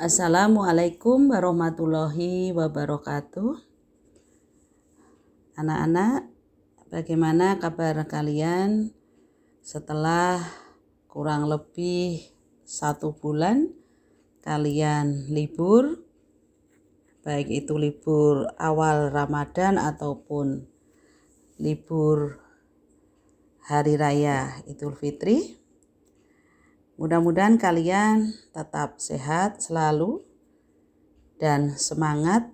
Assalamualaikum warahmatullahi wabarakatuh. Anak-anak, bagaimana kabar kalian setelah kurang lebih satu bulan kalian libur, baik itu libur awal Ramadan ataupun libur Hari Raya Idul Fitri? Mudah-mudahan kalian tetap sehat selalu dan semangat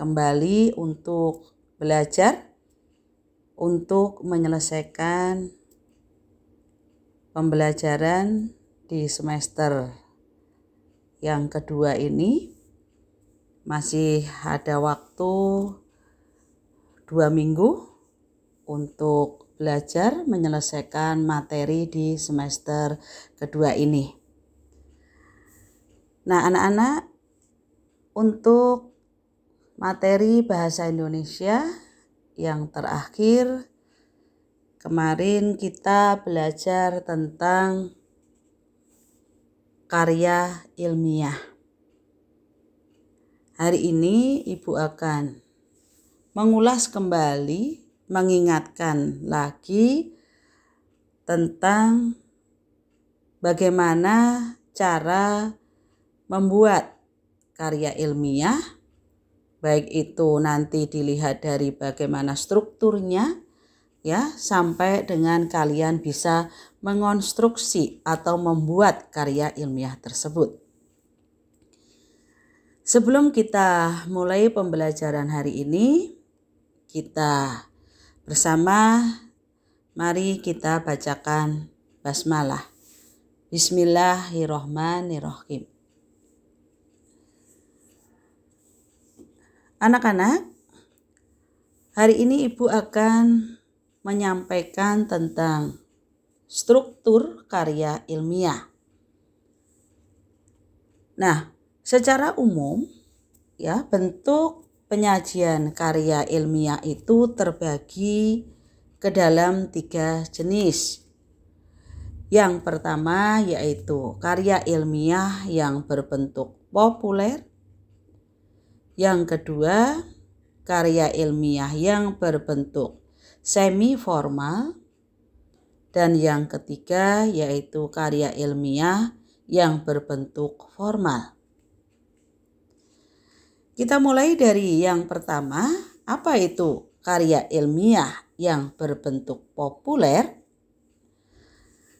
kembali untuk belajar untuk menyelesaikan pembelajaran di semester yang kedua ini. Masih ada waktu dua minggu untuk belajar menyelesaikan materi di semester kedua ini. Nah, anak-anak, untuk materi bahasa Indonesia yang terakhir, kemarin kita belajar tentang karya ilmiah. Hari ini Ibu akan mengulas kembali mengingatkan lagi tentang bagaimana cara membuat karya ilmiah, baik itu nanti dilihat dari bagaimana strukturnya, ya, sampai dengan kalian bisa mengonstruksi atau membuat karya ilmiah tersebut. Sebelum kita mulai pembelajaran hari ini, kita Bersama mari kita bacakan basmalah. Bismillahirrohmanirrohim. Anak-anak, hari ini Ibu akan menyampaikan tentang struktur karya ilmiah. Nah, secara umum ya bentuk penyajian karya ilmiah itu terbagi ke dalam tiga jenis. Yang pertama yaitu karya ilmiah yang berbentuk populer. Yang kedua, karya ilmiah yang berbentuk semi formal. Dan yang ketiga yaitu karya ilmiah yang berbentuk formal. Kita mulai dari yang pertama, apa itu karya ilmiah yang berbentuk populer?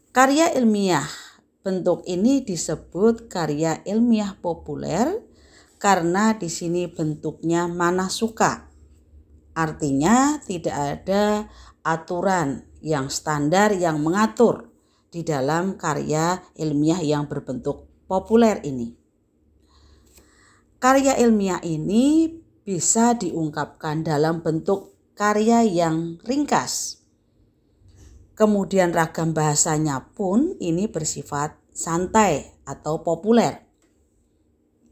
Karya ilmiah bentuk ini disebut karya ilmiah populer karena di sini bentuknya mana suka. Artinya tidak ada aturan yang standar yang mengatur di dalam karya ilmiah yang berbentuk populer ini. Karya ilmiah ini bisa diungkapkan dalam bentuk karya yang ringkas. Kemudian ragam bahasanya pun ini bersifat santai atau populer.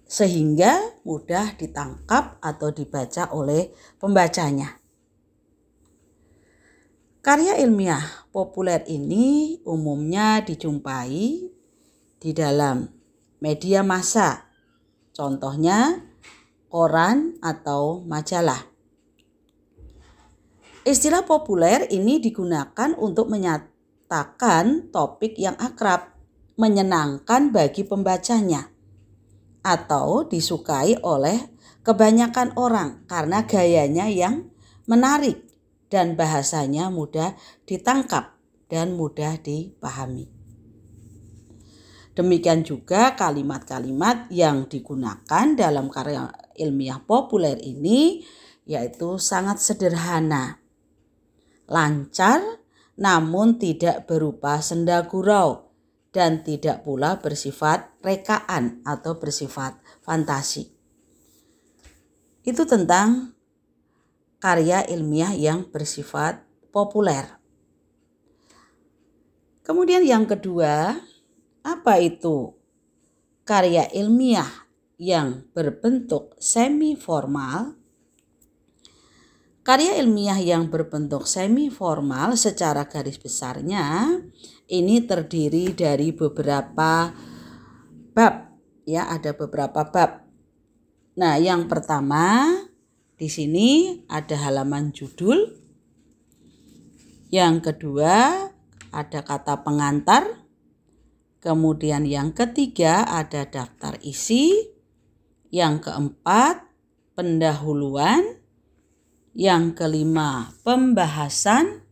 Sehingga mudah ditangkap atau dibaca oleh pembacanya. Karya ilmiah populer ini umumnya dijumpai di dalam media massa Contohnya koran atau majalah. Istilah populer ini digunakan untuk menyatakan topik yang akrab, menyenangkan bagi pembacanya, atau disukai oleh kebanyakan orang karena gayanya yang menarik dan bahasanya mudah ditangkap dan mudah dipahami. Demikian juga kalimat-kalimat yang digunakan dalam karya ilmiah populer ini yaitu sangat sederhana, lancar namun tidak berupa senda gurau dan tidak pula bersifat rekaan atau bersifat fantasi. Itu tentang karya ilmiah yang bersifat populer. Kemudian yang kedua, apa itu karya ilmiah yang berbentuk semi formal? Karya ilmiah yang berbentuk semi formal secara garis besarnya ini terdiri dari beberapa bab ya ada beberapa bab. Nah, yang pertama di sini ada halaman judul. Yang kedua ada kata pengantar. Kemudian yang ketiga ada daftar isi. Yang keempat pendahuluan. Yang kelima pembahasan.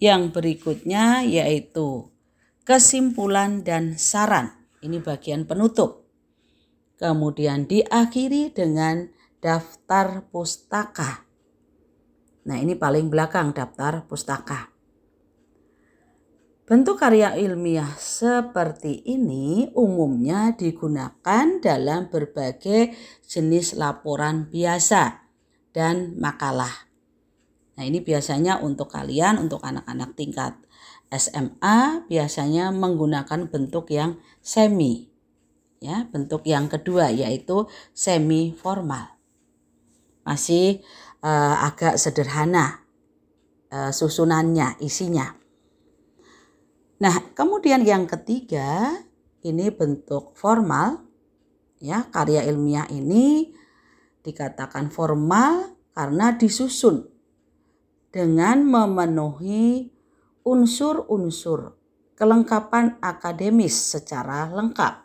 Yang berikutnya yaitu kesimpulan dan saran. Ini bagian penutup. Kemudian diakhiri dengan daftar pustaka. Nah, ini paling belakang daftar pustaka. Bentuk karya ilmiah seperti ini umumnya digunakan dalam berbagai jenis laporan biasa dan makalah. Nah, ini biasanya untuk kalian, untuk anak-anak tingkat SMA biasanya menggunakan bentuk yang semi. Ya, bentuk yang kedua yaitu semi formal. Masih uh, agak sederhana uh, susunannya, isinya. Nah, kemudian yang ketiga, ini bentuk formal. Ya, karya ilmiah ini dikatakan formal karena disusun dengan memenuhi unsur-unsur kelengkapan akademis secara lengkap.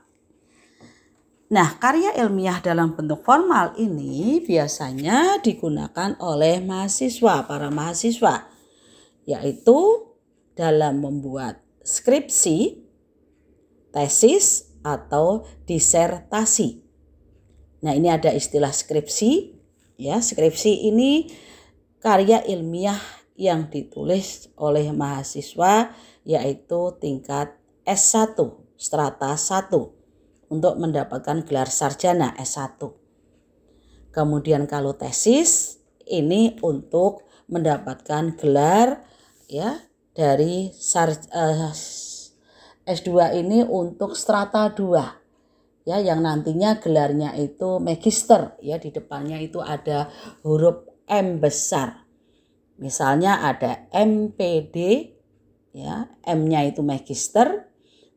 Nah, karya ilmiah dalam bentuk formal ini biasanya digunakan oleh mahasiswa, para mahasiswa, yaitu dalam membuat skripsi, tesis, atau disertasi. Nah, ini ada istilah skripsi. Ya, skripsi ini karya ilmiah yang ditulis oleh mahasiswa yaitu tingkat S1, strata 1 untuk mendapatkan gelar sarjana S1. Kemudian kalau tesis ini untuk mendapatkan gelar ya dari sar, uh, eh, S2 ini untuk strata 2 ya yang nantinya gelarnya itu magister ya di depannya itu ada huruf M besar. Misalnya ada MPD ya, M-nya itu magister,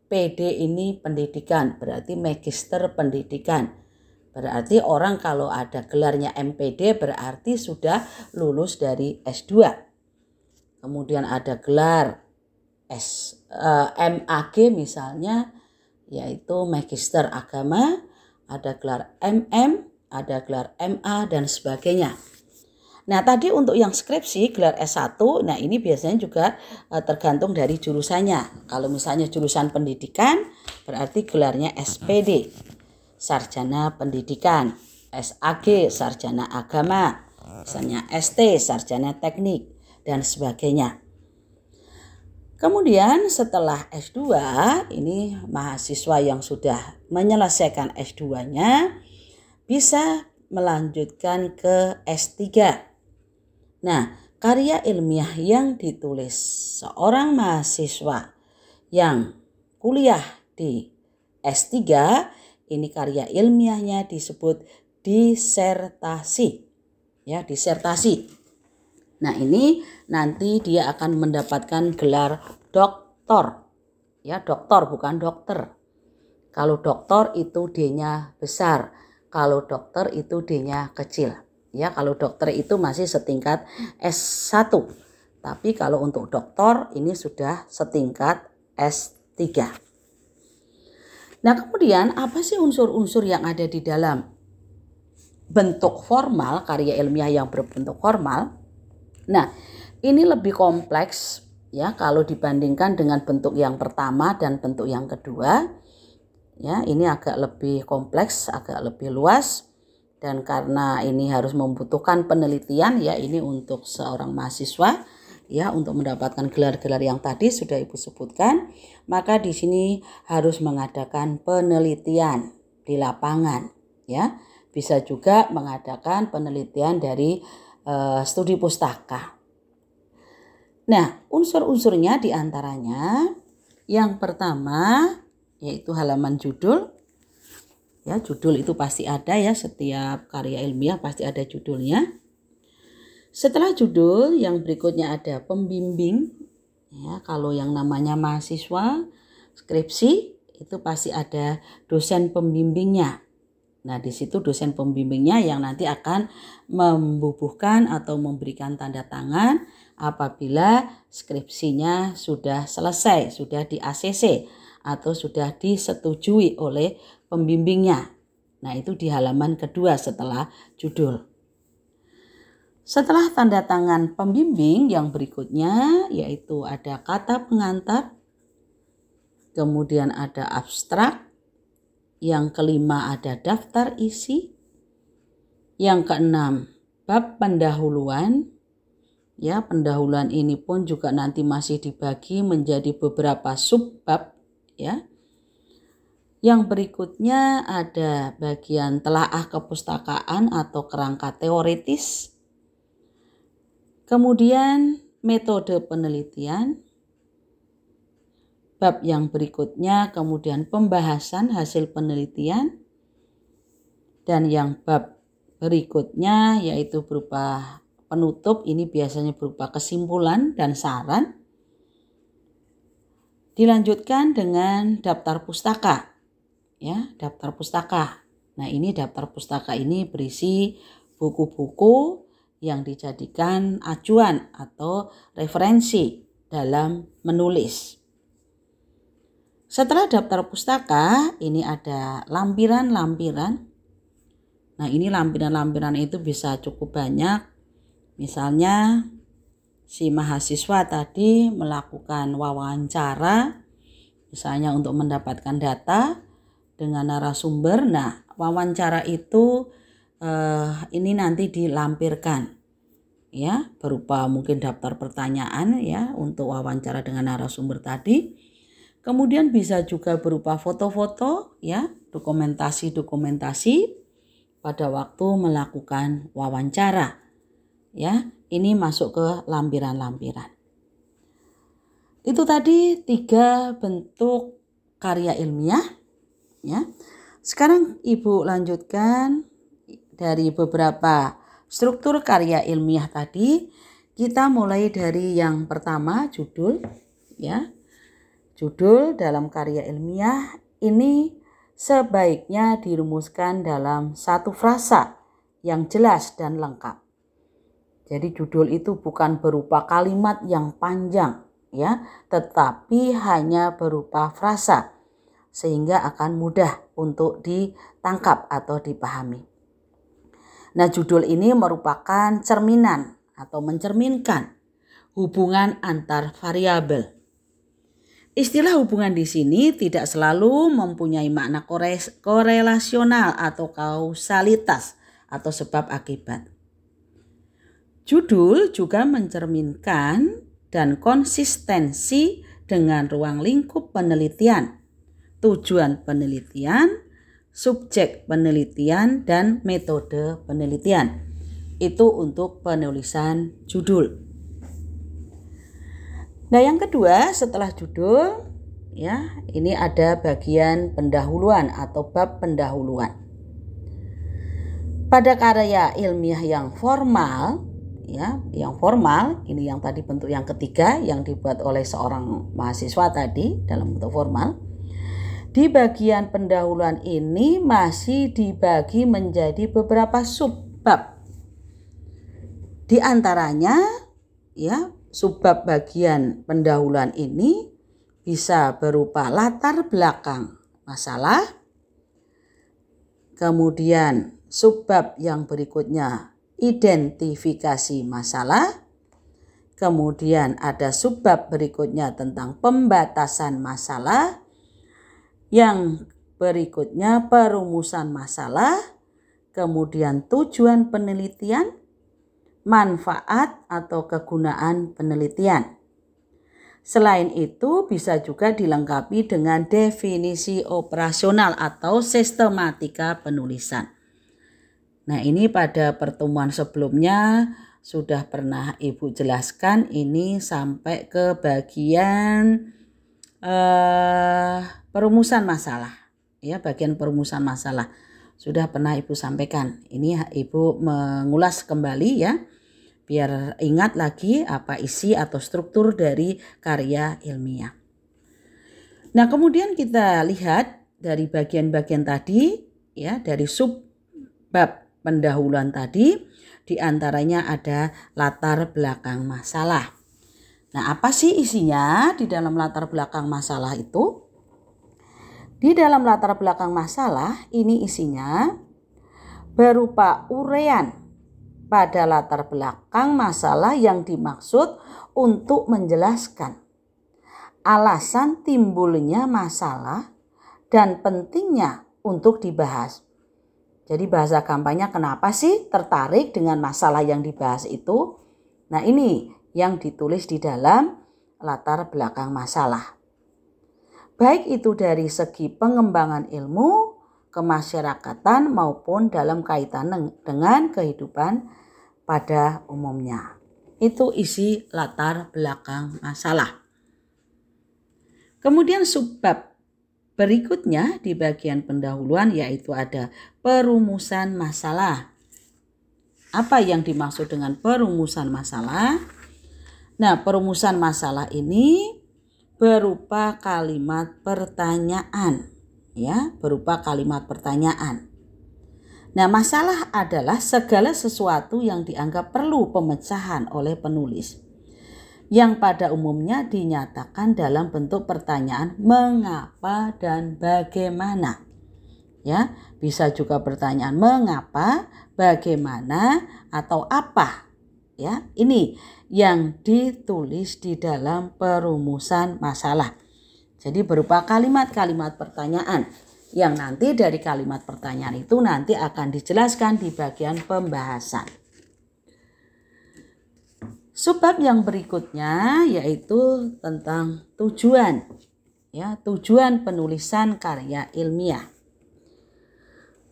PD ini pendidikan, berarti magister pendidikan. Berarti orang kalau ada gelarnya MPD berarti sudah lulus dari S2 kemudian ada gelar S eh, MAG misalnya yaitu Magister Agama, ada gelar MM, ada gelar MA dan sebagainya. Nah, tadi untuk yang skripsi gelar S1, nah ini biasanya juga eh, tergantung dari jurusannya. Kalau misalnya jurusan pendidikan berarti gelarnya SPD, Sarjana Pendidikan, SAG, Sarjana Agama, misalnya ST, Sarjana Teknik, dan sebagainya. Kemudian setelah S2, ini mahasiswa yang sudah menyelesaikan S2-nya bisa melanjutkan ke S3. Nah, karya ilmiah yang ditulis seorang mahasiswa yang kuliah di S3, ini karya ilmiahnya disebut disertasi. Ya, disertasi. Nah, ini nanti dia akan mendapatkan gelar doktor. Ya, doktor bukan dokter. Kalau doktor itu D-nya besar, kalau dokter itu D-nya kecil. Ya, kalau dokter itu masih setingkat S1. Tapi kalau untuk doktor ini sudah setingkat S3. Nah, kemudian apa sih unsur-unsur yang ada di dalam bentuk formal, karya ilmiah yang berbentuk formal? Nah, ini lebih kompleks ya kalau dibandingkan dengan bentuk yang pertama dan bentuk yang kedua. Ya, ini agak lebih kompleks, agak lebih luas dan karena ini harus membutuhkan penelitian ya ini untuk seorang mahasiswa ya untuk mendapatkan gelar-gelar yang tadi sudah Ibu sebutkan, maka di sini harus mengadakan penelitian di lapangan ya. Bisa juga mengadakan penelitian dari uh, studi pustaka. Nah, unsur-unsurnya di antaranya yang pertama yaitu halaman judul. Ya, judul itu pasti ada ya, setiap karya ilmiah pasti ada judulnya. Setelah judul, yang berikutnya ada pembimbing. Ya, kalau yang namanya mahasiswa skripsi itu pasti ada dosen pembimbingnya. Nah, di situ dosen pembimbingnya yang nanti akan membubuhkan atau memberikan tanda tangan apabila skripsinya sudah selesai, sudah di ACC atau sudah disetujui oleh pembimbingnya. Nah, itu di halaman kedua setelah judul. Setelah tanda tangan pembimbing yang berikutnya yaitu ada kata pengantar, kemudian ada abstrak, yang kelima ada daftar isi, yang keenam bab pendahuluan. Ya, pendahuluan ini pun juga nanti masih dibagi menjadi beberapa subbab ya. Yang berikutnya ada bagian telaah kepustakaan atau kerangka teoritis Kemudian metode penelitian. Bab yang berikutnya kemudian pembahasan hasil penelitian. Dan yang bab berikutnya yaitu berupa penutup ini biasanya berupa kesimpulan dan saran. Dilanjutkan dengan daftar pustaka. Ya, daftar pustaka. Nah, ini daftar pustaka ini berisi buku-buku yang dijadikan acuan atau referensi dalam menulis. Setelah daftar pustaka, ini ada lampiran-lampiran. Nah, ini lampiran-lampiran itu bisa cukup banyak. Misalnya, si mahasiswa tadi melakukan wawancara, misalnya untuk mendapatkan data dengan narasumber. Nah, wawancara itu uh, ini nanti dilampirkan ya berupa mungkin daftar pertanyaan ya untuk wawancara dengan narasumber tadi. Kemudian bisa juga berupa foto-foto ya, dokumentasi-dokumentasi pada waktu melakukan wawancara. Ya, ini masuk ke lampiran-lampiran. Itu tadi tiga bentuk karya ilmiah ya. Sekarang Ibu lanjutkan dari beberapa struktur karya ilmiah tadi, kita mulai dari yang pertama judul ya. Judul dalam karya ilmiah ini sebaiknya dirumuskan dalam satu frasa yang jelas dan lengkap. Jadi judul itu bukan berupa kalimat yang panjang ya, tetapi hanya berupa frasa sehingga akan mudah untuk ditangkap atau dipahami. Nah, judul ini merupakan cerminan atau mencerminkan hubungan antar variabel. Istilah hubungan di sini tidak selalu mempunyai makna korelasional atau kausalitas atau sebab akibat. Judul juga mencerminkan dan konsistensi dengan ruang lingkup penelitian, tujuan penelitian, subjek penelitian dan metode penelitian. Itu untuk penulisan judul. Nah, yang kedua setelah judul ya, ini ada bagian pendahuluan atau bab pendahuluan. Pada karya ilmiah yang formal, ya, yang formal, ini yang tadi bentuk yang ketiga yang dibuat oleh seorang mahasiswa tadi dalam bentuk formal di bagian pendahuluan ini masih dibagi menjadi beberapa subbab. Di antaranya ya, subbab bagian pendahuluan ini bisa berupa latar belakang masalah. Kemudian subbab yang berikutnya identifikasi masalah. Kemudian ada subbab berikutnya tentang pembatasan masalah yang berikutnya perumusan masalah, kemudian tujuan penelitian, manfaat atau kegunaan penelitian. Selain itu bisa juga dilengkapi dengan definisi operasional atau sistematika penulisan. Nah, ini pada pertemuan sebelumnya sudah pernah Ibu jelaskan ini sampai ke bagian eh perumusan masalah ya bagian perumusan masalah sudah pernah ibu sampaikan ini ibu mengulas kembali ya biar ingat lagi apa isi atau struktur dari karya ilmiah Nah, kemudian kita lihat dari bagian-bagian tadi ya, dari sub bab pendahuluan tadi di antaranya ada latar belakang masalah. Nah, apa sih isinya di dalam latar belakang masalah itu? Di dalam latar belakang masalah ini isinya berupa urean pada latar belakang masalah yang dimaksud untuk menjelaskan alasan timbulnya masalah dan pentingnya untuk dibahas. Jadi bahasa kampanye kenapa sih tertarik dengan masalah yang dibahas itu? Nah ini yang ditulis di dalam latar belakang masalah. Baik itu dari segi pengembangan ilmu, kemasyarakatan maupun dalam kaitan dengan kehidupan pada umumnya. Itu isi latar belakang masalah. Kemudian subbab berikutnya di bagian pendahuluan yaitu ada perumusan masalah. Apa yang dimaksud dengan perumusan masalah? Nah, perumusan masalah ini berupa kalimat pertanyaan ya, berupa kalimat pertanyaan. Nah, masalah adalah segala sesuatu yang dianggap perlu pemecahan oleh penulis yang pada umumnya dinyatakan dalam bentuk pertanyaan mengapa dan bagaimana. Ya, bisa juga pertanyaan mengapa, bagaimana atau apa. Ya, ini yang ditulis di dalam perumusan masalah. Jadi berupa kalimat-kalimat pertanyaan yang nanti dari kalimat pertanyaan itu nanti akan dijelaskan di bagian pembahasan. Subbab yang berikutnya yaitu tentang tujuan ya, tujuan penulisan karya ilmiah.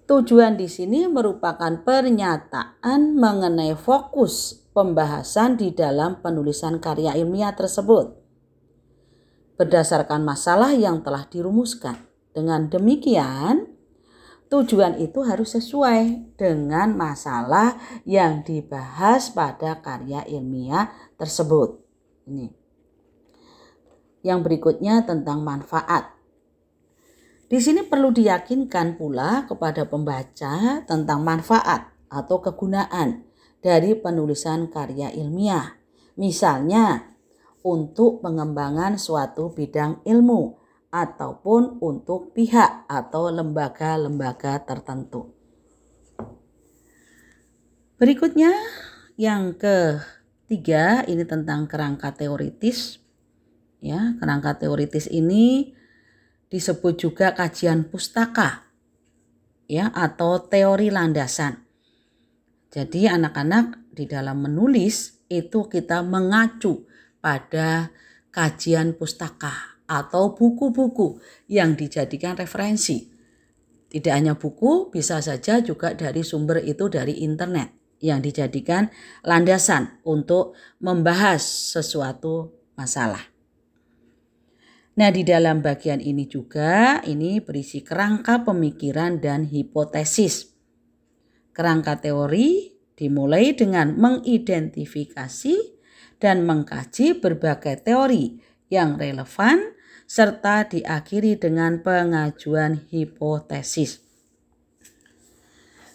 Tujuan di sini merupakan pernyataan mengenai fokus pembahasan di dalam penulisan karya ilmiah tersebut. Berdasarkan masalah yang telah dirumuskan. Dengan demikian, tujuan itu harus sesuai dengan masalah yang dibahas pada karya ilmiah tersebut. Ini. Yang berikutnya tentang manfaat. Di sini perlu diyakinkan pula kepada pembaca tentang manfaat atau kegunaan dari penulisan karya ilmiah. Misalnya, untuk pengembangan suatu bidang ilmu ataupun untuk pihak atau lembaga-lembaga tertentu. Berikutnya yang ketiga ini tentang kerangka teoritis. Ya, kerangka teoritis ini disebut juga kajian pustaka ya atau teori landasan. Jadi anak-anak di dalam menulis itu kita mengacu pada kajian pustaka atau buku-buku yang dijadikan referensi. Tidak hanya buku, bisa saja juga dari sumber itu dari internet yang dijadikan landasan untuk membahas sesuatu masalah. Nah, di dalam bagian ini juga ini berisi kerangka pemikiran dan hipotesis. Kerangka teori dimulai dengan mengidentifikasi dan mengkaji berbagai teori yang relevan serta diakhiri dengan pengajuan hipotesis.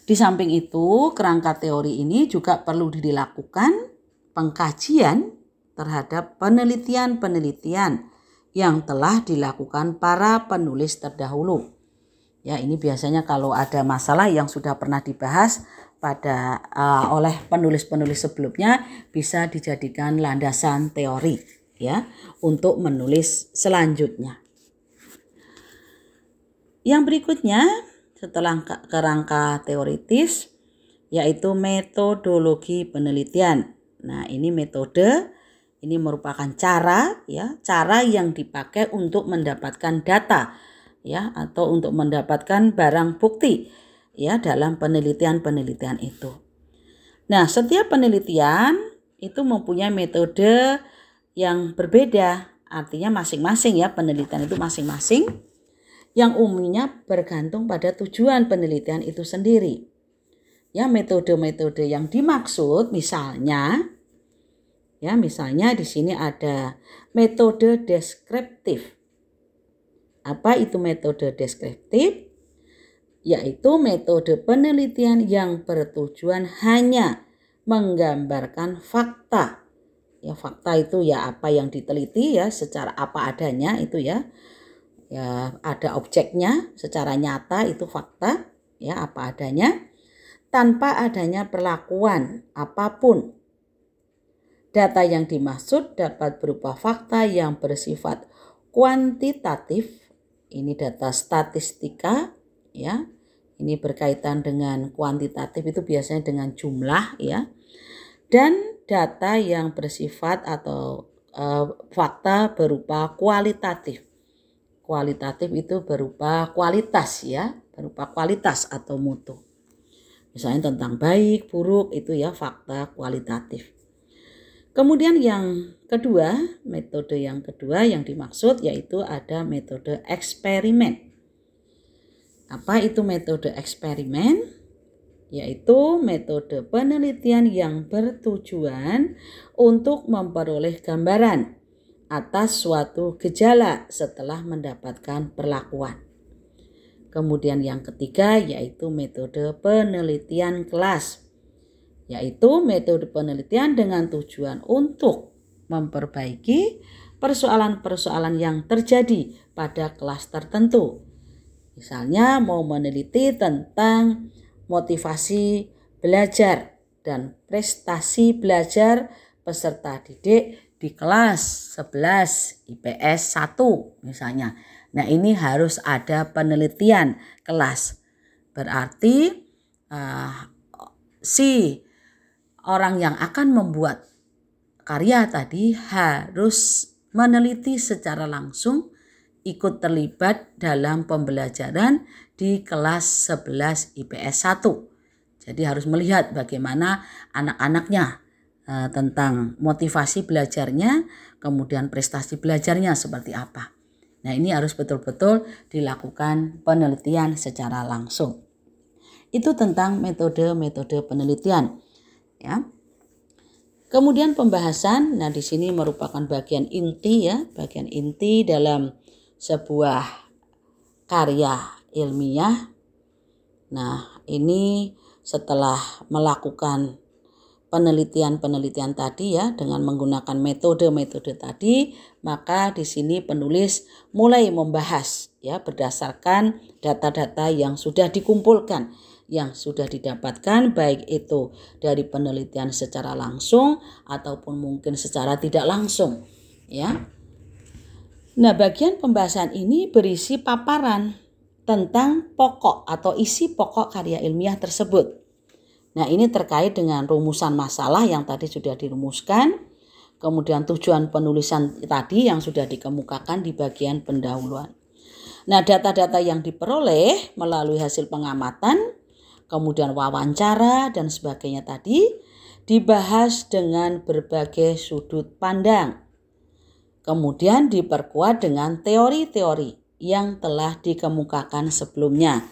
Di samping itu, kerangka teori ini juga perlu dilakukan pengkajian terhadap penelitian-penelitian yang telah dilakukan para penulis terdahulu. Ya, ini biasanya kalau ada masalah yang sudah pernah dibahas pada uh, oleh penulis-penulis sebelumnya bisa dijadikan landasan teori ya untuk menulis selanjutnya. Yang berikutnya setelah kerangka teoritis yaitu metodologi penelitian. Nah, ini metode ini merupakan cara ya, cara yang dipakai untuk mendapatkan data ya atau untuk mendapatkan barang bukti ya dalam penelitian-penelitian itu. Nah, setiap penelitian itu mempunyai metode yang berbeda. Artinya masing-masing ya penelitian itu masing-masing yang umumnya bergantung pada tujuan penelitian itu sendiri. Ya, metode-metode yang dimaksud misalnya ya misalnya di sini ada metode deskriptif. Apa itu metode deskriptif? Yaitu metode penelitian yang bertujuan hanya menggambarkan fakta. Fakta itu ya apa yang diteliti ya secara apa adanya itu ya. Ya ada objeknya secara nyata itu fakta ya apa adanya tanpa adanya perlakuan apa pun. Data yang dimaksud dapat berupa fakta yang bersifat kuantitatif ini data statistika ya. Ini berkaitan dengan kuantitatif itu biasanya dengan jumlah ya. Dan data yang bersifat atau uh, fakta berupa kualitatif. Kualitatif itu berupa kualitas ya, berupa kualitas atau mutu. Misalnya tentang baik, buruk itu ya fakta kualitatif. Kemudian yang kedua, metode yang kedua yang dimaksud yaitu ada metode eksperimen. Apa itu metode eksperimen? Yaitu metode penelitian yang bertujuan untuk memperoleh gambaran atas suatu gejala setelah mendapatkan perlakuan. Kemudian yang ketiga yaitu metode penelitian kelas yaitu metode penelitian dengan tujuan untuk memperbaiki persoalan-persoalan yang terjadi pada kelas tertentu. Misalnya mau meneliti tentang motivasi belajar dan prestasi belajar peserta didik di kelas 11 IPS 1 misalnya. Nah, ini harus ada penelitian kelas. Berarti uh, si orang yang akan membuat karya tadi harus meneliti secara langsung ikut terlibat dalam pembelajaran di kelas 11 IPS 1. Jadi harus melihat bagaimana anak-anaknya eh, tentang motivasi belajarnya, kemudian prestasi belajarnya seperti apa. Nah, ini harus betul-betul dilakukan penelitian secara langsung. Itu tentang metode-metode penelitian ya. Kemudian pembahasan, nah di sini merupakan bagian inti ya, bagian inti dalam sebuah karya ilmiah. Nah, ini setelah melakukan penelitian-penelitian tadi ya dengan menggunakan metode-metode tadi, maka di sini penulis mulai membahas ya berdasarkan data-data yang sudah dikumpulkan yang sudah didapatkan baik itu dari penelitian secara langsung ataupun mungkin secara tidak langsung ya. Nah, bagian pembahasan ini berisi paparan tentang pokok atau isi pokok karya ilmiah tersebut. Nah, ini terkait dengan rumusan masalah yang tadi sudah dirumuskan, kemudian tujuan penulisan tadi yang sudah dikemukakan di bagian pendahuluan. Nah, data-data yang diperoleh melalui hasil pengamatan kemudian wawancara dan sebagainya tadi dibahas dengan berbagai sudut pandang. Kemudian diperkuat dengan teori-teori yang telah dikemukakan sebelumnya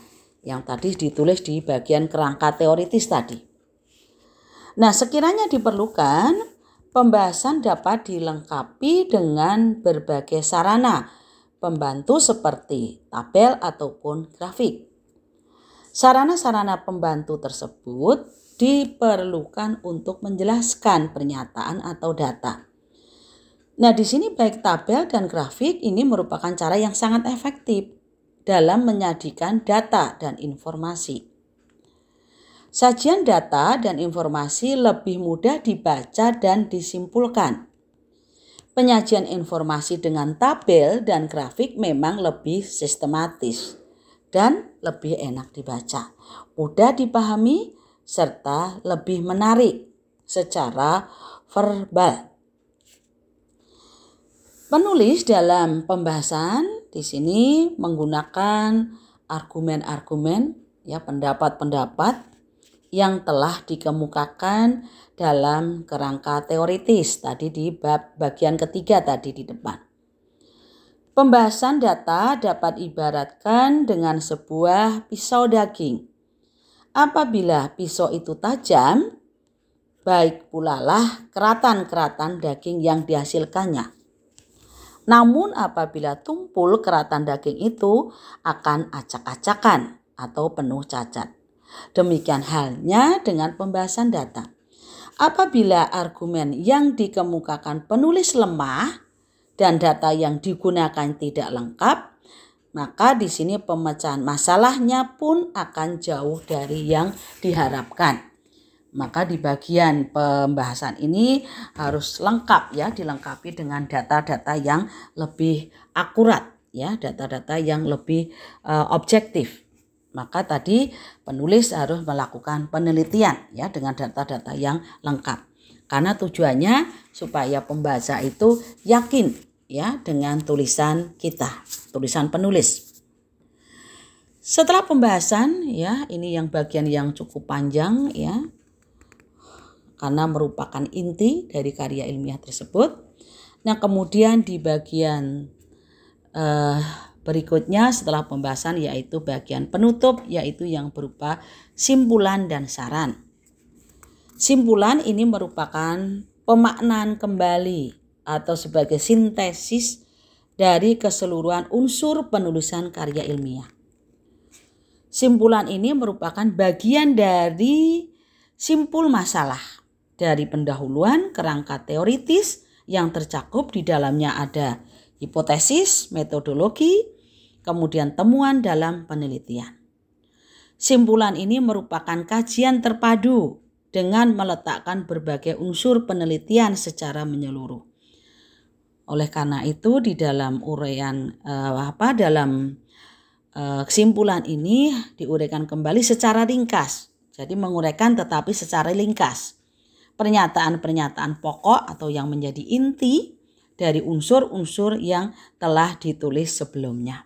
yang tadi ditulis di bagian kerangka teoritis tadi. Nah, sekiranya diperlukan, pembahasan dapat dilengkapi dengan berbagai sarana pembantu seperti tabel ataupun grafik. Sarana-sarana pembantu tersebut diperlukan untuk menjelaskan pernyataan atau data. Nah, di sini baik tabel dan grafik ini merupakan cara yang sangat efektif dalam menyajikan data dan informasi. Sajian data dan informasi lebih mudah dibaca dan disimpulkan. Penyajian informasi dengan tabel dan grafik memang lebih sistematis dan lebih enak dibaca, mudah dipahami, serta lebih menarik secara verbal. Penulis dalam pembahasan di sini menggunakan argumen-argumen ya pendapat-pendapat yang telah dikemukakan dalam kerangka teoritis tadi di bab bagian ketiga tadi di depan. Pembahasan data dapat ibaratkan dengan sebuah pisau daging. Apabila pisau itu tajam, baik pula lah keratan-keratan daging yang dihasilkannya. Namun apabila tumpul keratan daging itu akan acak-acakan atau penuh cacat. Demikian halnya dengan pembahasan data. Apabila argumen yang dikemukakan penulis lemah dan data yang digunakan tidak lengkap, maka di sini pemecahan masalahnya pun akan jauh dari yang diharapkan. Maka di bagian pembahasan ini harus lengkap ya, dilengkapi dengan data-data yang lebih akurat ya, data-data yang lebih uh, objektif maka tadi penulis harus melakukan penelitian ya dengan data-data yang lengkap. Karena tujuannya supaya pembaca itu yakin ya dengan tulisan kita, tulisan penulis. Setelah pembahasan ya, ini yang bagian yang cukup panjang ya. Karena merupakan inti dari karya ilmiah tersebut. Nah, kemudian di bagian uh, Berikutnya setelah pembahasan yaitu bagian penutup yaitu yang berupa simpulan dan saran. Simpulan ini merupakan pemaknaan kembali atau sebagai sintesis dari keseluruhan unsur penulisan karya ilmiah. Simpulan ini merupakan bagian dari simpul masalah dari pendahuluan kerangka teoritis yang tercakup di dalamnya ada hipotesis, metodologi, kemudian temuan dalam penelitian. Simpulan ini merupakan kajian terpadu dengan meletakkan berbagai unsur penelitian secara menyeluruh. Oleh karena itu di dalam uraian eh, apa dalam eh, kesimpulan ini diuraikan kembali secara ringkas. Jadi menguraikan tetapi secara ringkas. Pernyataan-pernyataan pokok atau yang menjadi inti dari unsur-unsur yang telah ditulis sebelumnya.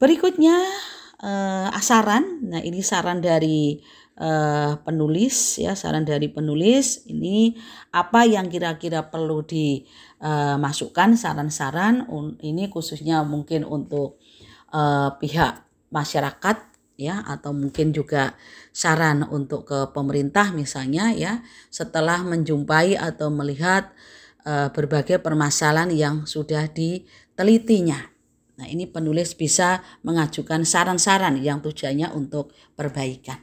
Berikutnya uh, saran. Nah, ini saran dari uh, penulis ya, saran dari penulis ini apa yang kira-kira perlu dimasukkan uh, saran-saran ini khususnya mungkin untuk uh, pihak masyarakat ya atau mungkin juga saran untuk ke pemerintah misalnya ya setelah menjumpai atau melihat uh, berbagai permasalahan yang sudah ditelitinya. Nah, ini penulis bisa mengajukan saran-saran yang tujuannya untuk perbaikan.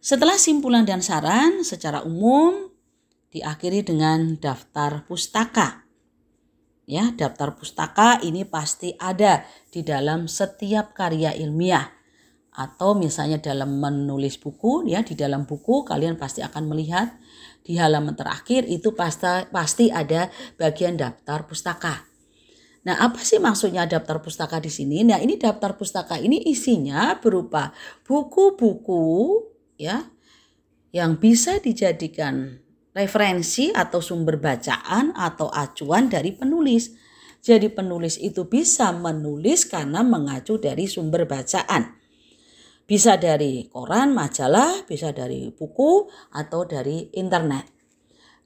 Setelah simpulan dan saran secara umum diakhiri dengan daftar pustaka. Ya, daftar pustaka ini pasti ada di dalam setiap karya ilmiah atau misalnya dalam menulis buku ya di dalam buku kalian pasti akan melihat di halaman terakhir itu pasti pasti ada bagian daftar pustaka. Nah, apa sih maksudnya daftar pustaka di sini? Nah, ini daftar pustaka ini isinya berupa buku-buku ya yang bisa dijadikan referensi atau sumber bacaan atau acuan dari penulis. Jadi penulis itu bisa menulis karena mengacu dari sumber bacaan. Bisa dari koran, majalah, bisa dari buku atau dari internet.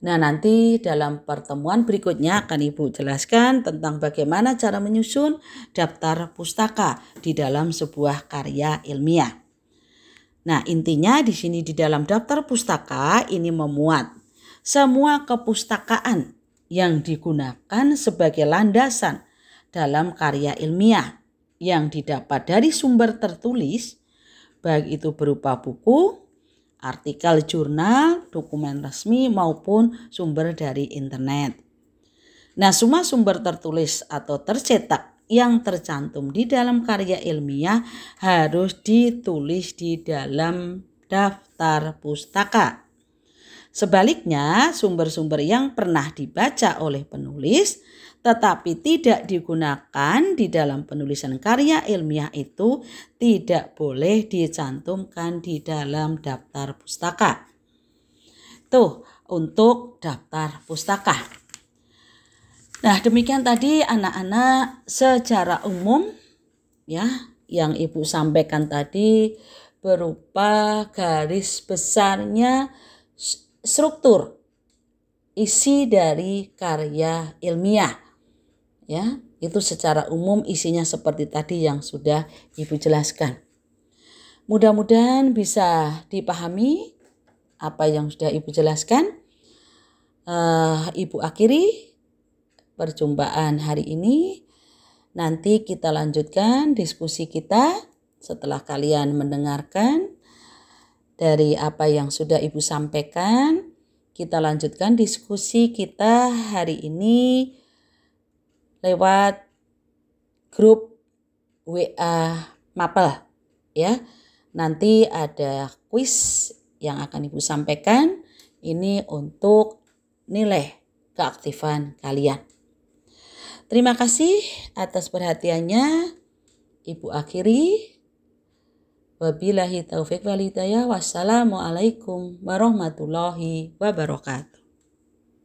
Nah, nanti dalam pertemuan berikutnya akan Ibu jelaskan tentang bagaimana cara menyusun daftar pustaka di dalam sebuah karya ilmiah. Nah, intinya di sini di dalam daftar pustaka ini memuat semua kepustakaan yang digunakan sebagai landasan dalam karya ilmiah yang didapat dari sumber tertulis, baik itu berupa buku, artikel jurnal, dokumen resmi maupun sumber dari internet. Nah, semua sumber tertulis atau tercetak yang tercantum di dalam karya ilmiah harus ditulis di dalam daftar pustaka. Sebaliknya, sumber-sumber yang pernah dibaca oleh penulis tetapi tidak digunakan di dalam penulisan karya ilmiah itu tidak boleh dicantumkan di dalam daftar pustaka. Tuh, untuk daftar pustaka. Nah, demikian tadi anak-anak secara umum ya yang Ibu sampaikan tadi berupa garis besarnya struktur isi dari karya ilmiah ya. Itu secara umum isinya seperti tadi yang sudah ibu jelaskan. Mudah-mudahan bisa dipahami apa yang sudah ibu jelaskan. Uh, Ibu akhiri perjumpaan hari ini. Nanti kita lanjutkan diskusi kita setelah kalian mendengarkan dari apa yang sudah Ibu sampaikan. Kita lanjutkan diskusi kita hari ini lewat grup WA Mapel ya. Nanti ada kuis yang akan Ibu sampaikan ini untuk nilai keaktifan kalian. Terima kasih atas perhatiannya. Ibu akhiri. Wabillahi taufik walidayah. Wassalamualaikum warahmatullahi wabarakatuh.